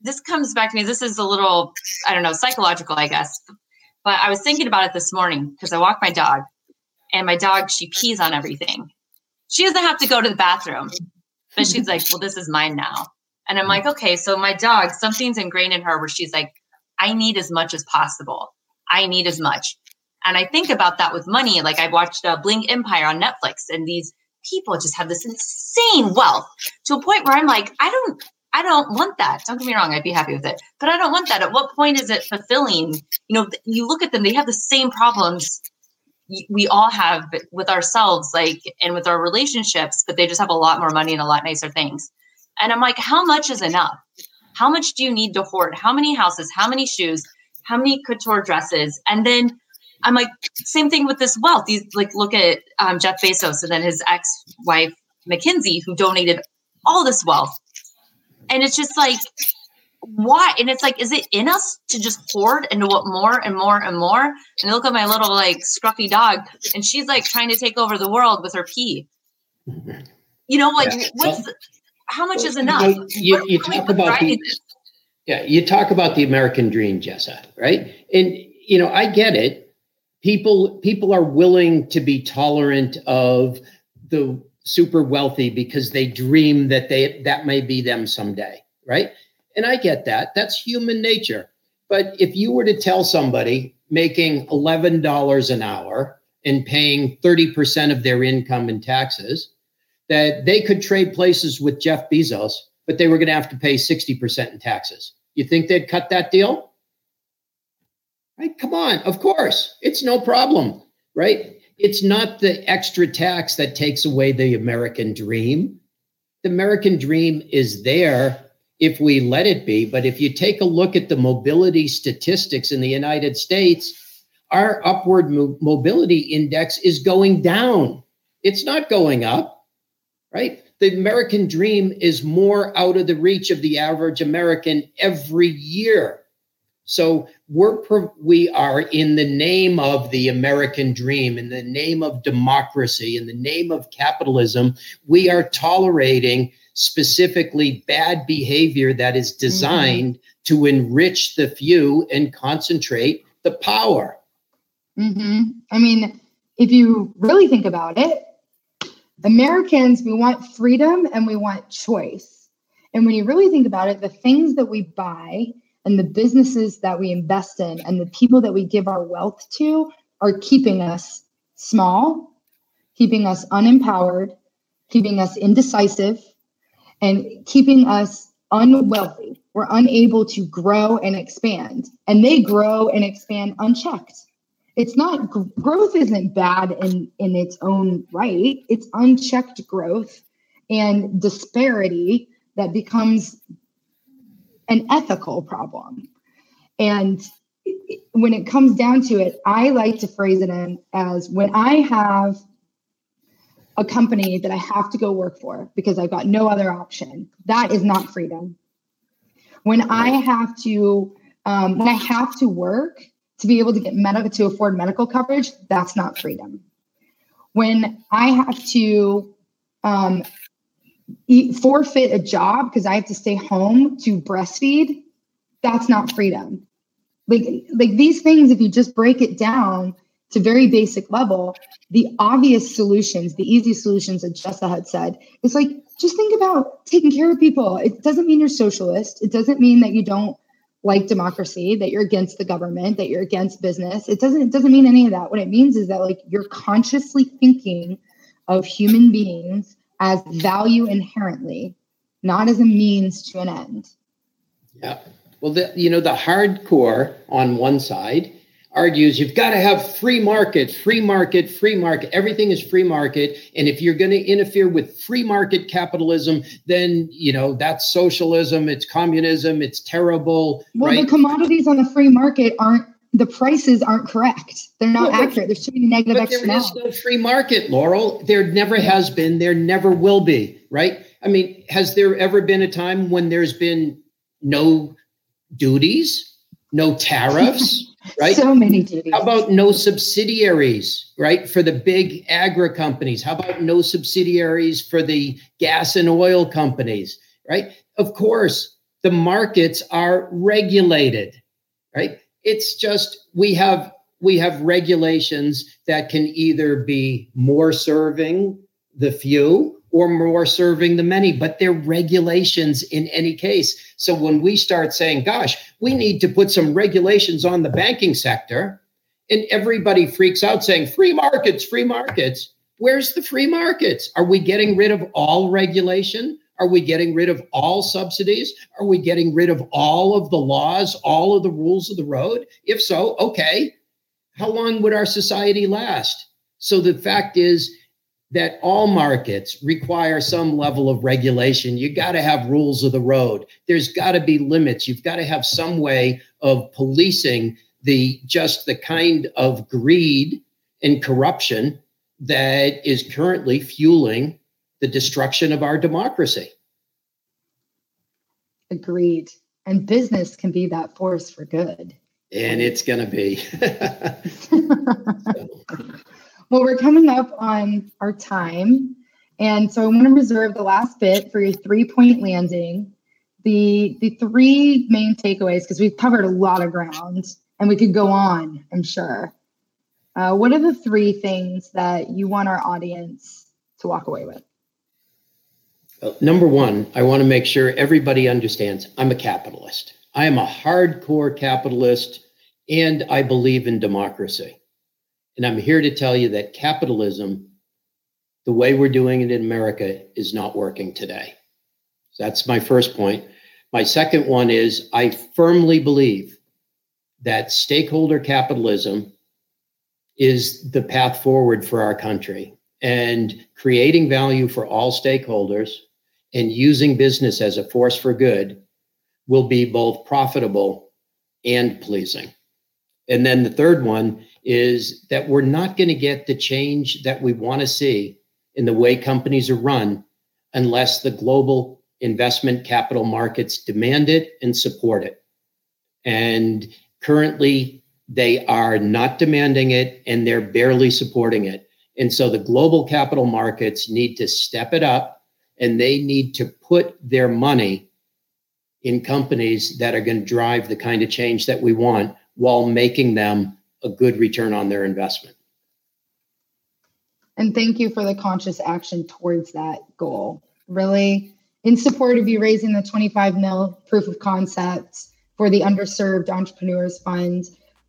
This comes back to me. This is a little, I don't know, psychological, I guess. But I was thinking about it this morning because I walk my dog and my dog, she pees on everything. She doesn't have to go to the bathroom, but she's like, well, this is mine now. And I'm like, okay, so my dog, something's ingrained in her where she's like, I need as much as possible. I need as much. And I think about that with money. Like I watched uh, Bling Empire on Netflix, and these people just have this insane wealth to a point where I'm like, I don't, I don't want that. Don't get me wrong, I'd be happy with it, but I don't want that. At what point is it fulfilling? You know, you look at them; they have the same problems we all have with ourselves, like and with our relationships, but they just have a lot more money and a lot nicer things. And I'm like, how much is enough? How much do you need to hoard? How many houses? How many shoes? How many couture dresses? And then I'm like, same thing with this wealth. These like look at um, Jeff Bezos and then his ex-wife Mackenzie, who donated all this wealth. And it's just like, why? And it's like, is it in us to just hoard and to want more and more and more? And I look at my little like scruffy dog, and she's like trying to take over the world with her pee. You know, like yeah. what's how much is enough? You, you, you talk about the, yeah, you talk about the American dream, Jessa, right? And you know, I get it. People people are willing to be tolerant of the super wealthy because they dream that they that may be them someday, right? And I get that. That's human nature. But if you were to tell somebody making $11 an hour and paying 30% of their income in taxes, that they could trade places with Jeff Bezos, but they were going to have to pay 60% in taxes. You think they'd cut that deal? Right? Come on, of course. It's no problem, right? It's not the extra tax that takes away the American dream. The American dream is there if we let it be. But if you take a look at the mobility statistics in the United States, our upward mo- mobility index is going down. It's not going up right? The American dream is more out of the reach of the average American every year. So we're we are in the name of the American dream, in the name of democracy, in the name of capitalism, we are tolerating specifically bad behavior that is designed mm-hmm. to enrich the few and concentrate the power. Mm-hmm. I mean, if you really think about it, Americans, we want freedom and we want choice. And when you really think about it, the things that we buy and the businesses that we invest in and the people that we give our wealth to are keeping us small, keeping us unempowered, keeping us indecisive, and keeping us unwealthy. We're unable to grow and expand. And they grow and expand unchecked. It's not growth isn't bad in in its own right. It's unchecked growth and disparity that becomes an ethical problem. And when it comes down to it, I like to phrase it in as when I have a company that I have to go work for because I've got no other option, that is not freedom. When I have to, um, when I have to work to be able to get medical to afford medical coverage, that's not freedom. When I have to um, eat, forfeit a job because I have to stay home to breastfeed, that's not freedom. Like, like these things, if you just break it down to very basic level, the obvious solutions, the easy solutions that Jessa had said, is like just think about taking care of people. It doesn't mean you're socialist. It doesn't mean that you don't like democracy, that you're against the government, that you're against business. It doesn't it doesn't mean any of that. What it means is that like you're consciously thinking of human beings as value inherently, not as a means to an end. Yeah. Well, the, you know, the hardcore on one side argues you've got to have free market, free market, free market. Everything is free market. And if you're going to interfere with free market capitalism, then, you know, that's socialism, it's communism, it's terrible. Well, right? the commodities on the free market aren't the prices aren't correct. They're not well, accurate. There's too many negative but. There is no free market, Laurel. There never has been. There never will be. Right? I mean, has there ever been a time when there's been no duties, no tariffs? right? So many duties. How about no subsidiaries, right? For the big agri companies. How about no subsidiaries for the gas and oil companies, right? Of course, the markets are regulated, right? It's just we have we have regulations that can either be more serving the few or more serving the many, but they're regulations in any case. So when we start saying, gosh, we need to put some regulations on the banking sector, and everybody freaks out saying, free markets, free markets. Where's the free markets? Are we getting rid of all regulation? Are we getting rid of all subsidies? Are we getting rid of all of the laws, all of the rules of the road? If so, okay. How long would our society last? So the fact is, that all markets require some level of regulation. You got to have rules of the road. There's got to be limits. You've got to have some way of policing the just the kind of greed and corruption that is currently fueling the destruction of our democracy. Agreed. And business can be that force for good. And it's going to be. Well, we're coming up on our time. And so I want to reserve the last bit for your three point landing. The, the three main takeaways, because we've covered a lot of ground and we could go on, I'm sure. Uh, what are the three things that you want our audience to walk away with? Uh, number one, I want to make sure everybody understands I'm a capitalist. I am a hardcore capitalist and I believe in democracy. And I'm here to tell you that capitalism, the way we're doing it in America, is not working today. That's my first point. My second one is I firmly believe that stakeholder capitalism is the path forward for our country and creating value for all stakeholders and using business as a force for good will be both profitable and pleasing. And then the third one is that we're not going to get the change that we want to see in the way companies are run unless the global investment capital markets demand it and support it. And currently, they are not demanding it and they're barely supporting it. And so the global capital markets need to step it up and they need to put their money in companies that are going to drive the kind of change that we want while making them a good return on their investment. And thank you for the conscious action towards that goal. Really, in support of you raising the 25 mil proof of concept for the underserved entrepreneurs fund,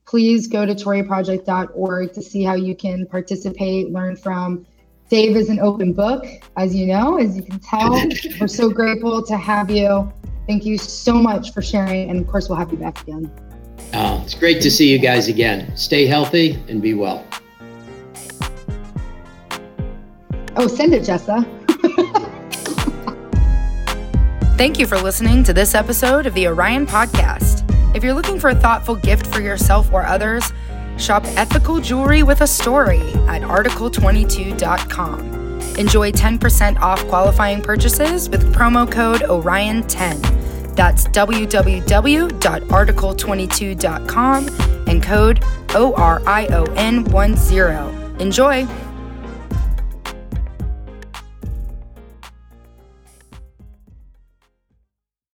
please go to toryproject.org to see how you can participate, learn from. Dave is an open book, as you know, as you can tell. We're so grateful to have you. Thank you so much for sharing. And of course, we'll have you back again. Oh, it's great to see you guys again. Stay healthy and be well. Oh, send it, Jessa. Thank you for listening to this episode of the Orion Podcast. If you're looking for a thoughtful gift for yourself or others, shop ethical jewelry with a story at article22.com. Enjoy 10% off qualifying purchases with promo code ORION10. That's www.article22.com and code ORION10. Enjoy!